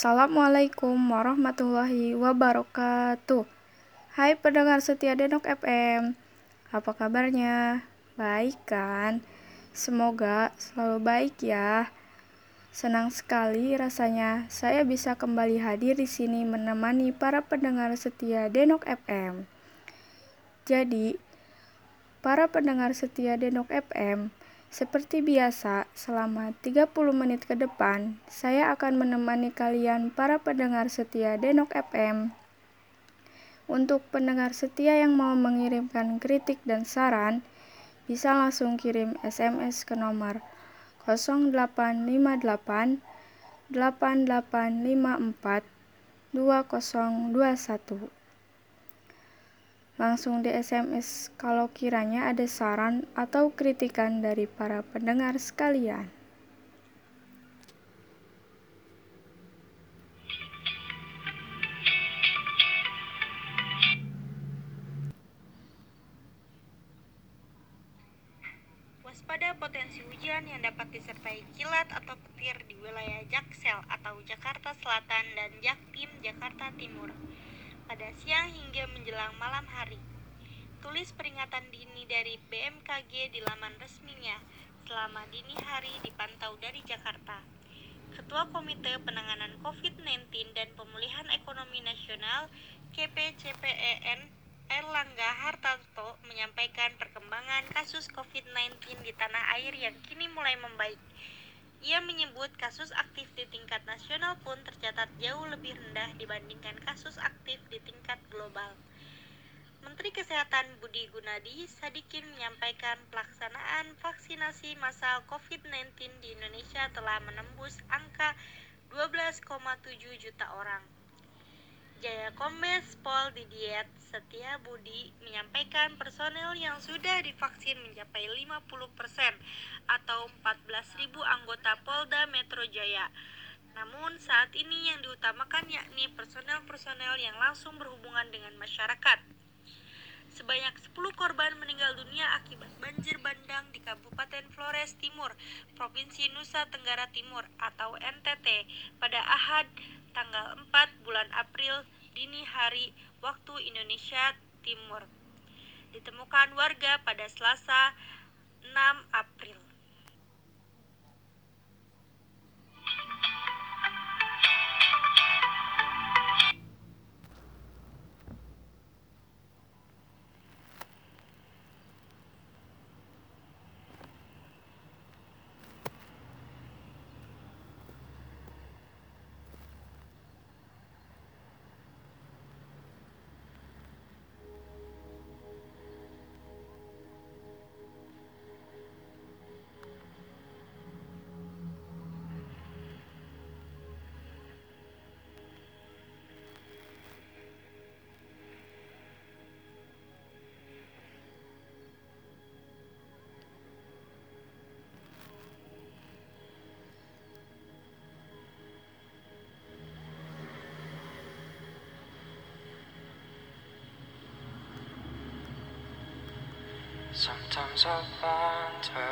Assalamualaikum warahmatullahi wabarakatuh. Hai pendengar setia Denok FM. Apa kabarnya? Baik kan? Semoga selalu baik ya. Senang sekali rasanya saya bisa kembali hadir di sini menemani para pendengar setia Denok FM. Jadi, para pendengar setia Denok FM, seperti biasa, selama 30 menit ke depan, saya akan menemani kalian para pendengar setia Denok FM. Untuk pendengar setia yang mau mengirimkan kritik dan saran, bisa langsung kirim SMS ke nomor 0858 8854 2021 langsung di SMS kalau kiranya ada saran atau kritikan dari para pendengar sekalian. Waspada potensi hujan yang dapat disertai kilat atau petir di wilayah Jaksel atau Jakarta Selatan dan Jaktim Jakarta Timur pada siang hingga menjelang malam hari. Tulis peringatan dini dari BMKG di laman resminya selama dini hari dipantau dari Jakarta. Ketua Komite Penanganan COVID-19 dan Pemulihan Ekonomi Nasional KPCPEN Erlangga Hartarto menyampaikan perkembangan kasus COVID-19 di tanah air yang kini mulai membaik. Ia menyebut kasus aktif di tingkat nasional pun tercatat jauh lebih rendah dibandingkan kasus aktif di tingkat global. Menteri Kesehatan Budi Gunadi Sadikin menyampaikan pelaksanaan vaksinasi massal COVID-19 di Indonesia telah menembus angka 12,7 juta orang. Jaya Kombes Pol Didiet Setia Budi menyampaikan personel yang sudah divaksin mencapai 50% atau 14.000 anggota Polda Metro Jaya. Namun saat ini yang diutamakan yakni personel-personel yang langsung berhubungan dengan masyarakat. Sebanyak 10 korban meninggal dunia akibat banjir bandang di Kabupaten Flores Timur, Provinsi Nusa Tenggara Timur atau NTT pada Ahad tanggal 4 bulan April dini hari waktu Indonesia Timur. Ditemukan warga pada Selasa 6 April. Sometimes I wonder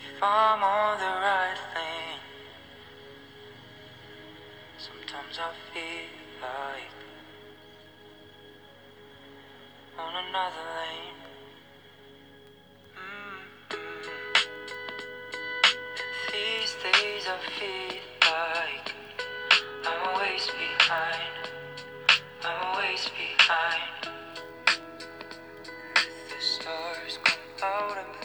if I'm on the right thing. Sometimes I feel like on another lane. Mm-hmm. These days I feel like I'm always behind. I'm always behind. Out and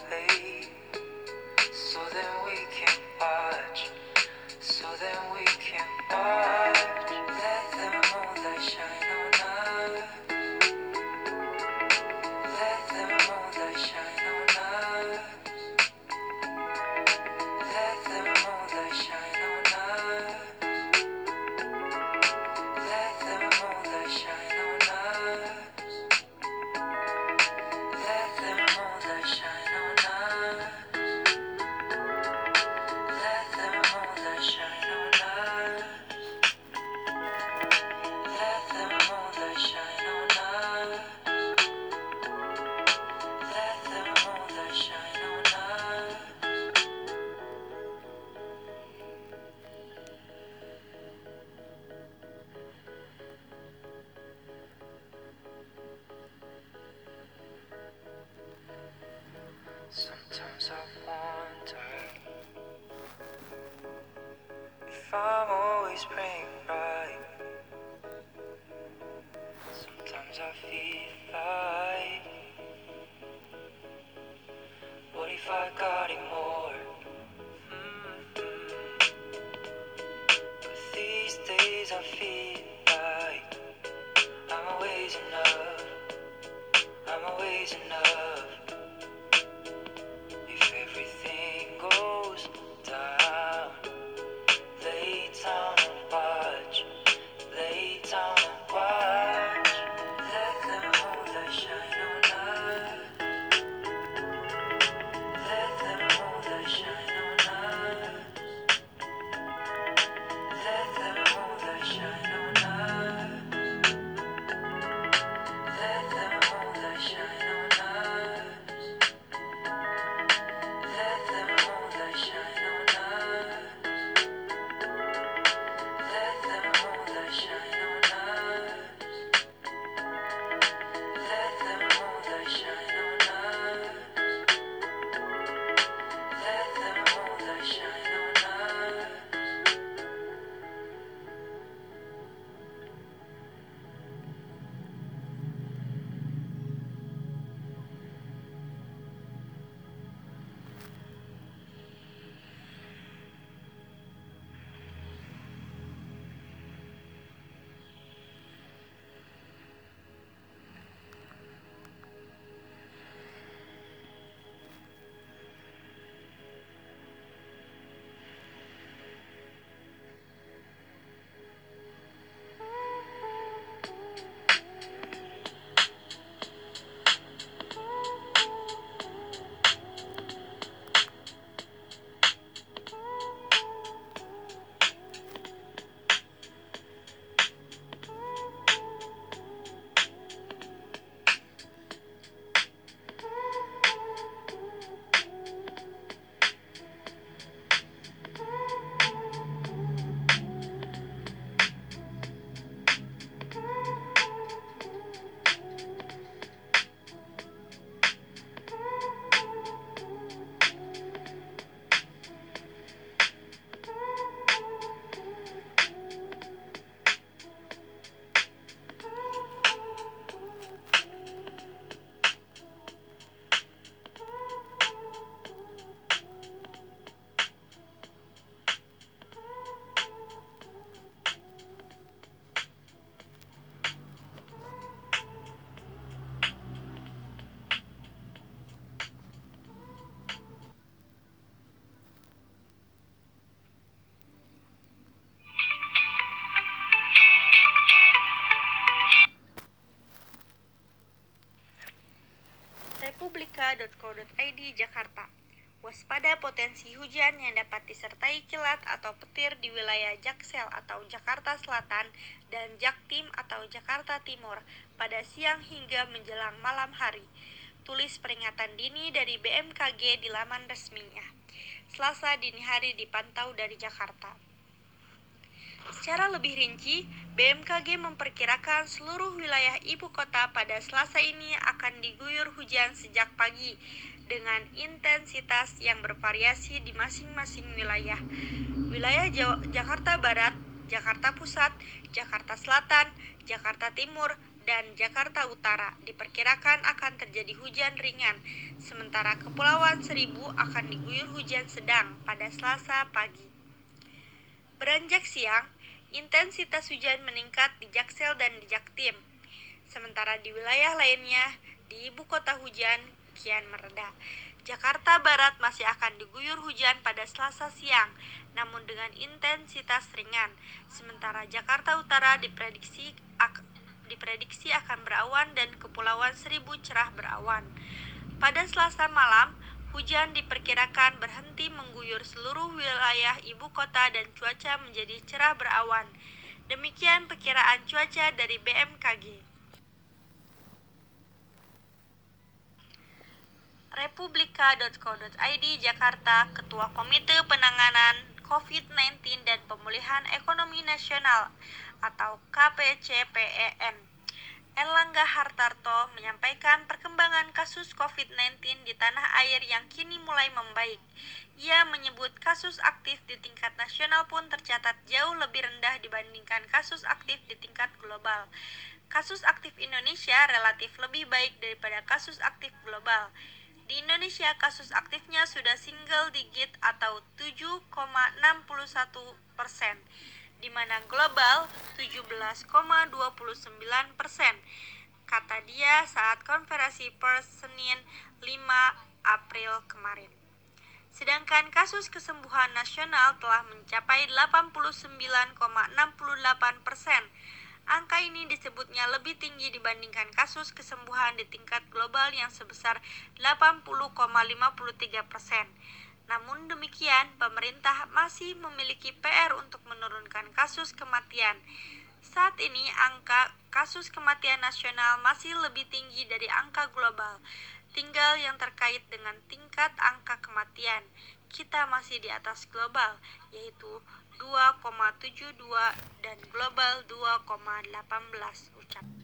republika.co.id Jakarta. Waspada potensi hujan yang dapat disertai kilat atau petir di wilayah Jaksel atau Jakarta Selatan dan Jaktim atau Jakarta Timur pada siang hingga menjelang malam hari. Tulis peringatan dini dari BMKG di laman resminya. Selasa dini hari dipantau dari Jakarta. Secara lebih rinci, BMKG memperkirakan seluruh wilayah ibu kota pada Selasa ini akan diguyur hujan sejak pagi dengan intensitas yang bervariasi di masing-masing wilayah. Wilayah Jawa, Jakarta Barat, Jakarta Pusat, Jakarta Selatan, Jakarta Timur, dan Jakarta Utara diperkirakan akan terjadi hujan ringan, sementara Kepulauan Seribu akan diguyur hujan sedang pada Selasa pagi. Beranjak siang, intensitas hujan meningkat di Jaksel dan di Jaktim. Sementara di wilayah lainnya, di ibu kota hujan kian mereda. Jakarta Barat masih akan diguyur hujan pada Selasa siang, namun dengan intensitas ringan. Sementara Jakarta Utara diprediksi diprediksi akan berawan dan Kepulauan Seribu cerah berawan. Pada Selasa malam, Hujan diperkirakan berhenti mengguyur seluruh wilayah ibu kota dan cuaca menjadi cerah berawan. Demikian perkiraan cuaca dari BMKG. Republika.co.id Jakarta, Ketua Komite Penanganan COVID-19 dan Pemulihan Ekonomi Nasional atau KPCPEN Erlangga Hartarto menyampaikan perkembangan kasus COVID-19 di tanah air yang kini mulai membaik. Ia menyebut kasus aktif di tingkat nasional pun tercatat jauh lebih rendah dibandingkan kasus aktif di tingkat global. Kasus aktif Indonesia relatif lebih baik daripada kasus aktif global. Di Indonesia, kasus aktifnya sudah single digit atau 7,61 persen di mana global 17,29 persen, kata dia saat konferensi pers Senin 5 April kemarin. Sedangkan kasus kesembuhan nasional telah mencapai 89,68 persen. Angka ini disebutnya lebih tinggi dibandingkan kasus kesembuhan di tingkat global yang sebesar 80,53 persen. Namun demikian, pemerintah masih memiliki PR untuk menurunkan kasus kematian. Saat ini angka kasus kematian nasional masih lebih tinggi dari angka global. Tinggal yang terkait dengan tingkat angka kematian. Kita masih di atas global, yaitu 2,72 dan global 2,18 ucap.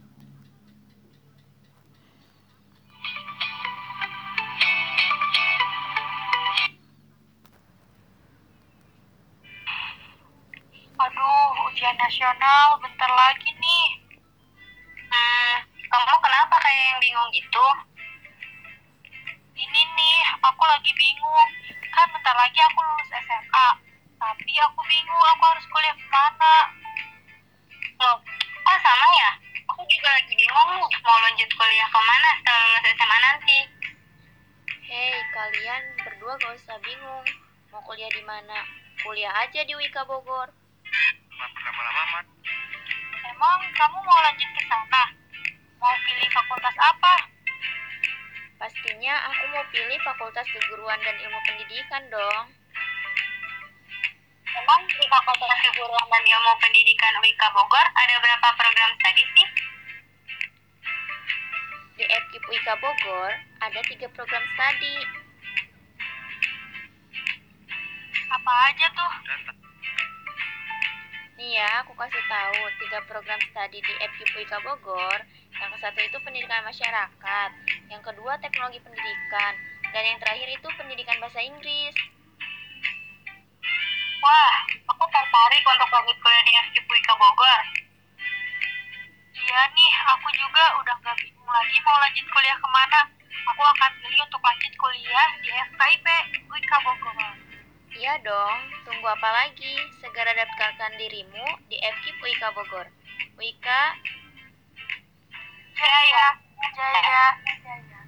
Aduh, ujian nasional bentar lagi nih. Hmm, kamu kenapa kayak yang bingung gitu? Ini nih, aku lagi bingung. Kan bentar lagi aku lulus SMA. Tapi aku bingung aku harus kuliah ke mana. Loh, kok sama ya? Aku juga lagi bingung mau lanjut kuliah ke mana setelah lulus SMA nanti. Hei, kalian berdua gak usah bingung. Mau kuliah di mana? Kuliah aja di Wika Bogor. Emang kamu mau lanjut ke sana? Mau pilih fakultas apa? Pastinya aku mau pilih Fakultas Keguruan dan Ilmu Pendidikan dong. Emang di Fakultas Keguruan dan Ilmu Pendidikan UIK Bogor ada berapa program studi sih? Di FKIP Wika Bogor ada tiga program studi. Apa aja tuh? Aku kasih tahu tiga program studi di FKIP Wika Bogor. Yang satu itu pendidikan masyarakat, yang kedua teknologi pendidikan, dan yang terakhir itu pendidikan bahasa Inggris. Wah, aku tertarik untuk lanjut kuliah di FKIP UIK Bogor. Iya nih, aku juga udah gak bingung lagi mau lanjut kuliah ke mana. Aku akan pilih untuk lanjut kuliah di FKIP UIK Bogor. Iya dong, tunggu apa lagi? Segera daftarkan dirimu di FKIP Wika Bogor. Wika, Jaya, Jaya, Jaya.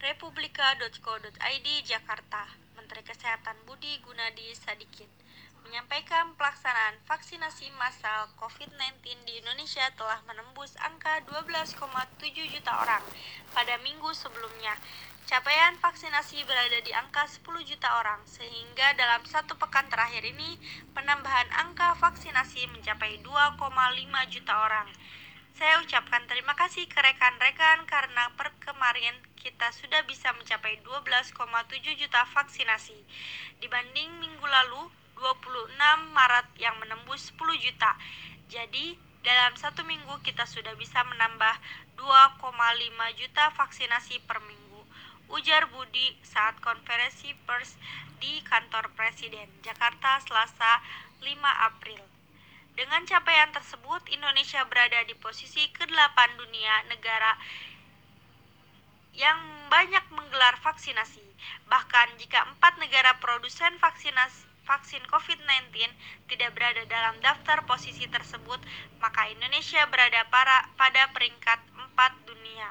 Republika.co.id Jakarta, Menteri Kesehatan Budi Gunadi Sadikin menyampaikan pelaksanaan vaksinasi massal COVID-19 di Indonesia telah menembus angka 12,7 juta orang pada minggu sebelumnya. Capaian vaksinasi berada di angka 10 juta orang, sehingga dalam satu pekan terakhir ini penambahan angka vaksinasi mencapai 2,5 juta orang. Saya ucapkan terima kasih ke rekan-rekan karena per kemarin kita sudah bisa mencapai 12,7 juta vaksinasi. Dibanding minggu lalu, 26 Maret yang menembus 10 juta. Jadi, dalam satu minggu kita sudah bisa menambah 2,5 juta vaksinasi per minggu. Ujar Budi saat konferensi pers di kantor Presiden Jakarta Selasa 5 April. Dengan capaian tersebut, Indonesia berada di posisi ke-8 dunia negara yang banyak menggelar vaksinasi. Bahkan jika empat negara produsen vaksinasi vaksin COVID-19 tidak berada dalam daftar posisi tersebut, maka Indonesia berada para, pada peringkat 4 dunia.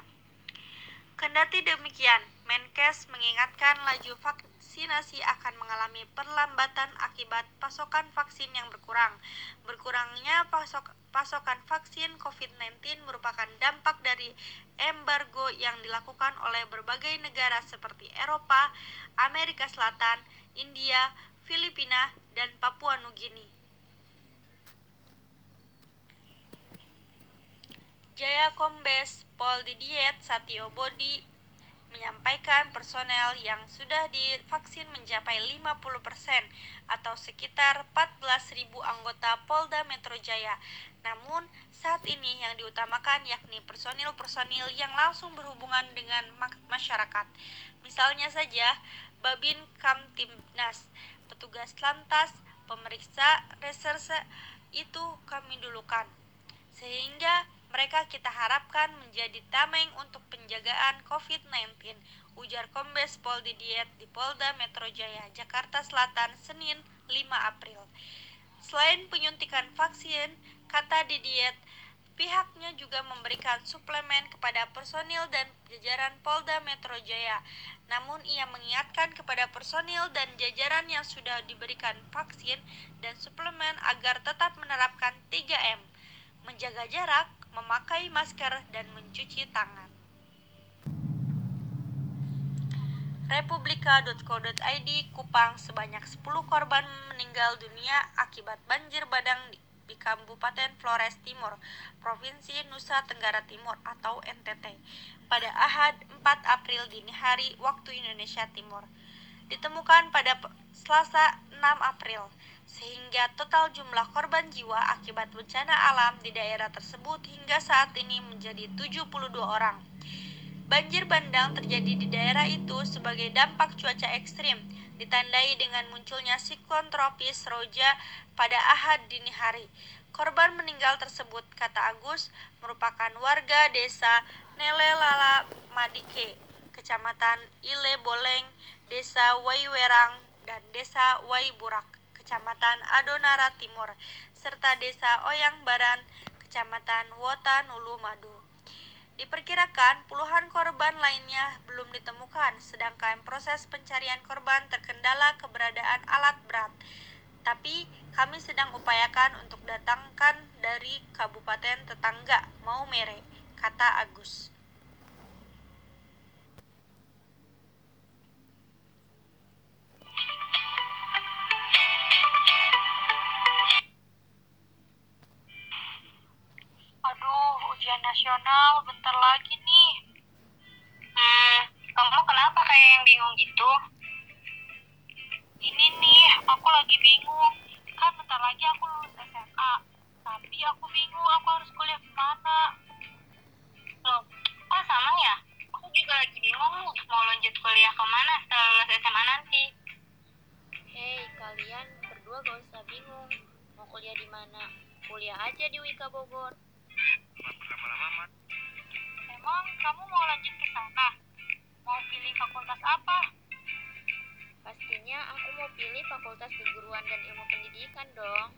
Kendati demikian, Menkes mengingatkan laju vaksinasi akan mengalami perlambatan akibat pasokan vaksin yang berkurang. Berkurangnya pasok, pasokan vaksin COVID-19 merupakan dampak dari embargo yang dilakukan oleh berbagai negara seperti Eropa, Amerika Selatan, India, Filipina, dan Papua Nugini. Jaya Kombes Pol Didiet Satio Bodi menyampaikan personel yang sudah divaksin mencapai 50% atau sekitar 14.000 anggota Polda Metro Jaya. Namun, saat ini yang diutamakan yakni personil-personil yang langsung berhubungan dengan masyarakat. Misalnya saja, Babin Kamtibnas, petugas lantas, pemeriksa reserse itu kami dulukan. Sehingga mereka kita harapkan menjadi tameng untuk penjagaan COVID-19, ujar Kombes Pol Didiet di Polda Metro Jaya, Jakarta Selatan, Senin 5 April. Selain penyuntikan vaksin, kata Didiet, pihaknya juga memberikan suplemen kepada personil dan jajaran Polda Metro Jaya. Namun ia mengingatkan kepada personil dan jajaran yang sudah diberikan vaksin dan suplemen agar tetap menerapkan 3M, menjaga jarak, memakai masker, dan mencuci tangan. Republika.co.id Kupang sebanyak 10 korban meninggal dunia akibat banjir badang di, di Kabupaten Flores Timur, Provinsi Nusa Tenggara Timur atau NTT pada Ahad 4 April dini hari waktu Indonesia Timur. Ditemukan pada Selasa 6 April sehingga total jumlah korban jiwa akibat bencana alam di daerah tersebut hingga saat ini menjadi 72 orang. Banjir bandang terjadi di daerah itu sebagai dampak cuaca ekstrim, ditandai dengan munculnya siklon tropis Roja pada Ahad dini hari. Korban meninggal tersebut, kata Agus, merupakan warga desa Nelelala Madike, Kecamatan Ile Boleng, Desa Waiwerang, dan Desa Waiburak. Kecamatan Adonara Timur, serta Desa Oyang Baran, Kecamatan Wota Nulu Madu. Diperkirakan puluhan korban lainnya belum ditemukan, sedangkan proses pencarian korban terkendala keberadaan alat berat. Tapi kami sedang upayakan untuk datangkan dari kabupaten tetangga Maumere, kata Agus. Nasional bentar lagi nih. Hmm, kamu kenapa kayak yang bingung gitu? Ini nih, aku lagi bingung. Kan bentar lagi aku lulus SMA. Tapi aku bingung aku harus kuliah ke mana. Loh, kok sama ya? Aku juga lagi bingung mau lanjut kuliah ke mana setelah lulus SMA nanti. Hei, kalian berdua gak usah bingung. Mau kuliah di mana? Kuliah aja di Wika Bogor lama-lama emang kamu mau lanjut ke sana? Mau pilih fakultas apa? Pastinya aku mau pilih fakultas keguruan dan ilmu pendidikan dong.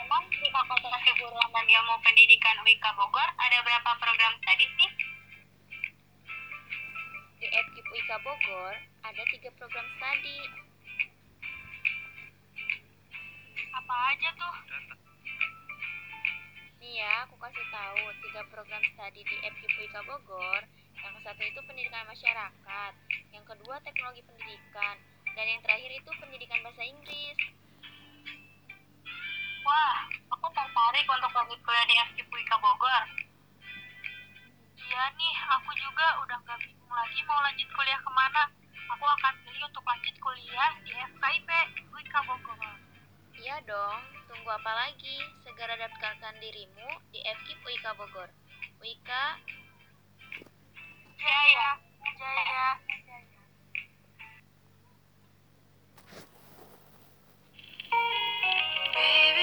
Emang di fakultas keguruan dan ilmu pendidikan UIK Bogor ada berapa program tadi sih? Di FKIP UIK Bogor ada tiga program studi apa aja tuh? kasih tahu tiga program studi di FIPK Bogor. Yang satu itu pendidikan masyarakat, yang kedua teknologi pendidikan, dan yang terakhir itu pendidikan bahasa Inggris. Wah, aku tertarik untuk lanjut kuliah di FIPK Bogor. Iya nih, aku juga udah gak bingung lagi mau lanjut kuliah ke mana. Aku akan pilih untuk lanjut kuliah di FKIP, FIPK Bogor. Iya dong, tunggu apa lagi? Segera daftarkan dirimu di FKIP Uika Bogor. Uika Jaya, Jaya, Jaya. Baby.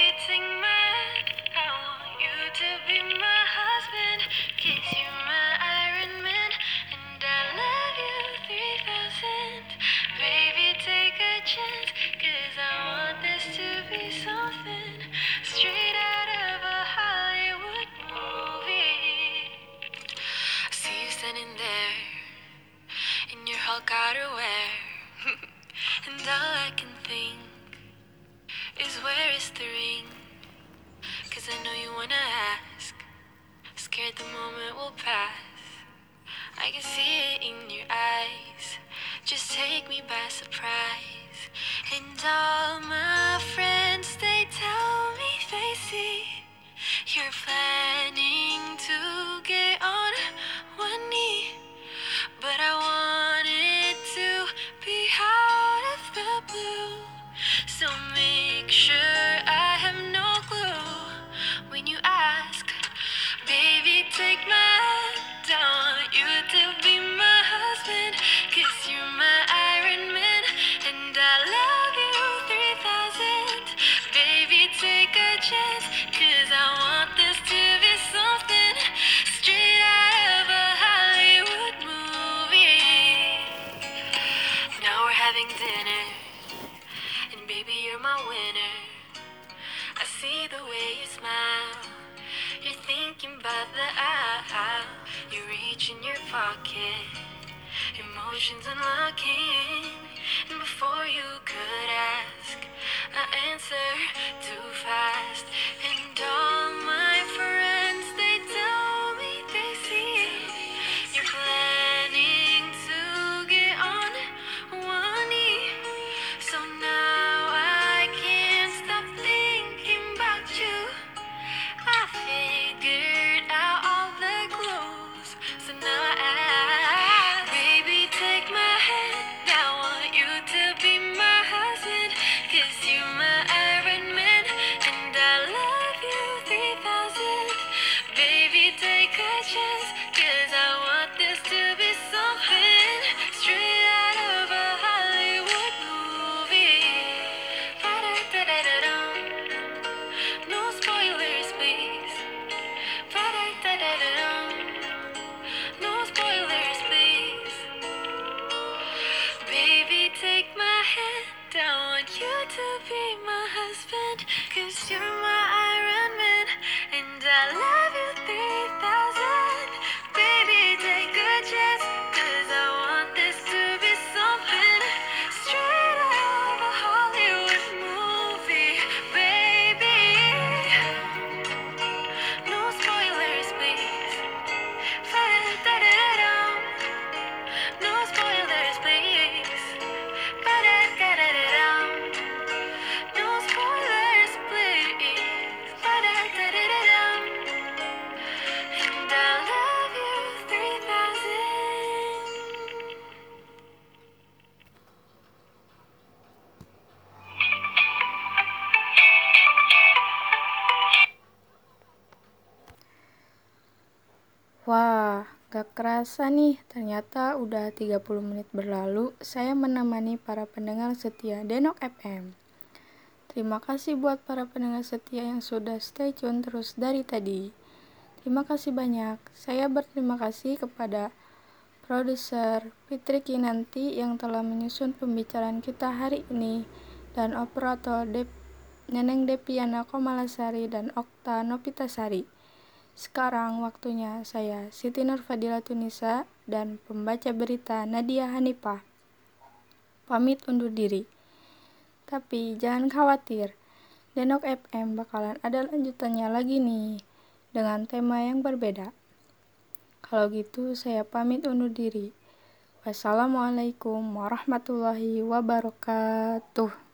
see the way you smile. You're thinking about the how you reach in your pocket. Emotions unlocking, and before you could ask, I answer to. terasa nih, ternyata udah 30 menit berlalu, saya menemani para pendengar setia Denok FM. Terima kasih buat para pendengar setia yang sudah stay tune terus dari tadi. Terima kasih banyak. Saya berterima kasih kepada produser Fitri Kinanti yang telah menyusun pembicaraan kita hari ini dan operator Dep Neneng Depiana Komalasari dan Okta Nopitasari. Sekarang waktunya saya Siti Nurfadila Tunisa dan pembaca berita Nadia Hanifah. Pamit undur diri. Tapi jangan khawatir, Denok FM bakalan ada lanjutannya lagi nih dengan tema yang berbeda. Kalau gitu saya pamit undur diri. Wassalamualaikum warahmatullahi wabarakatuh.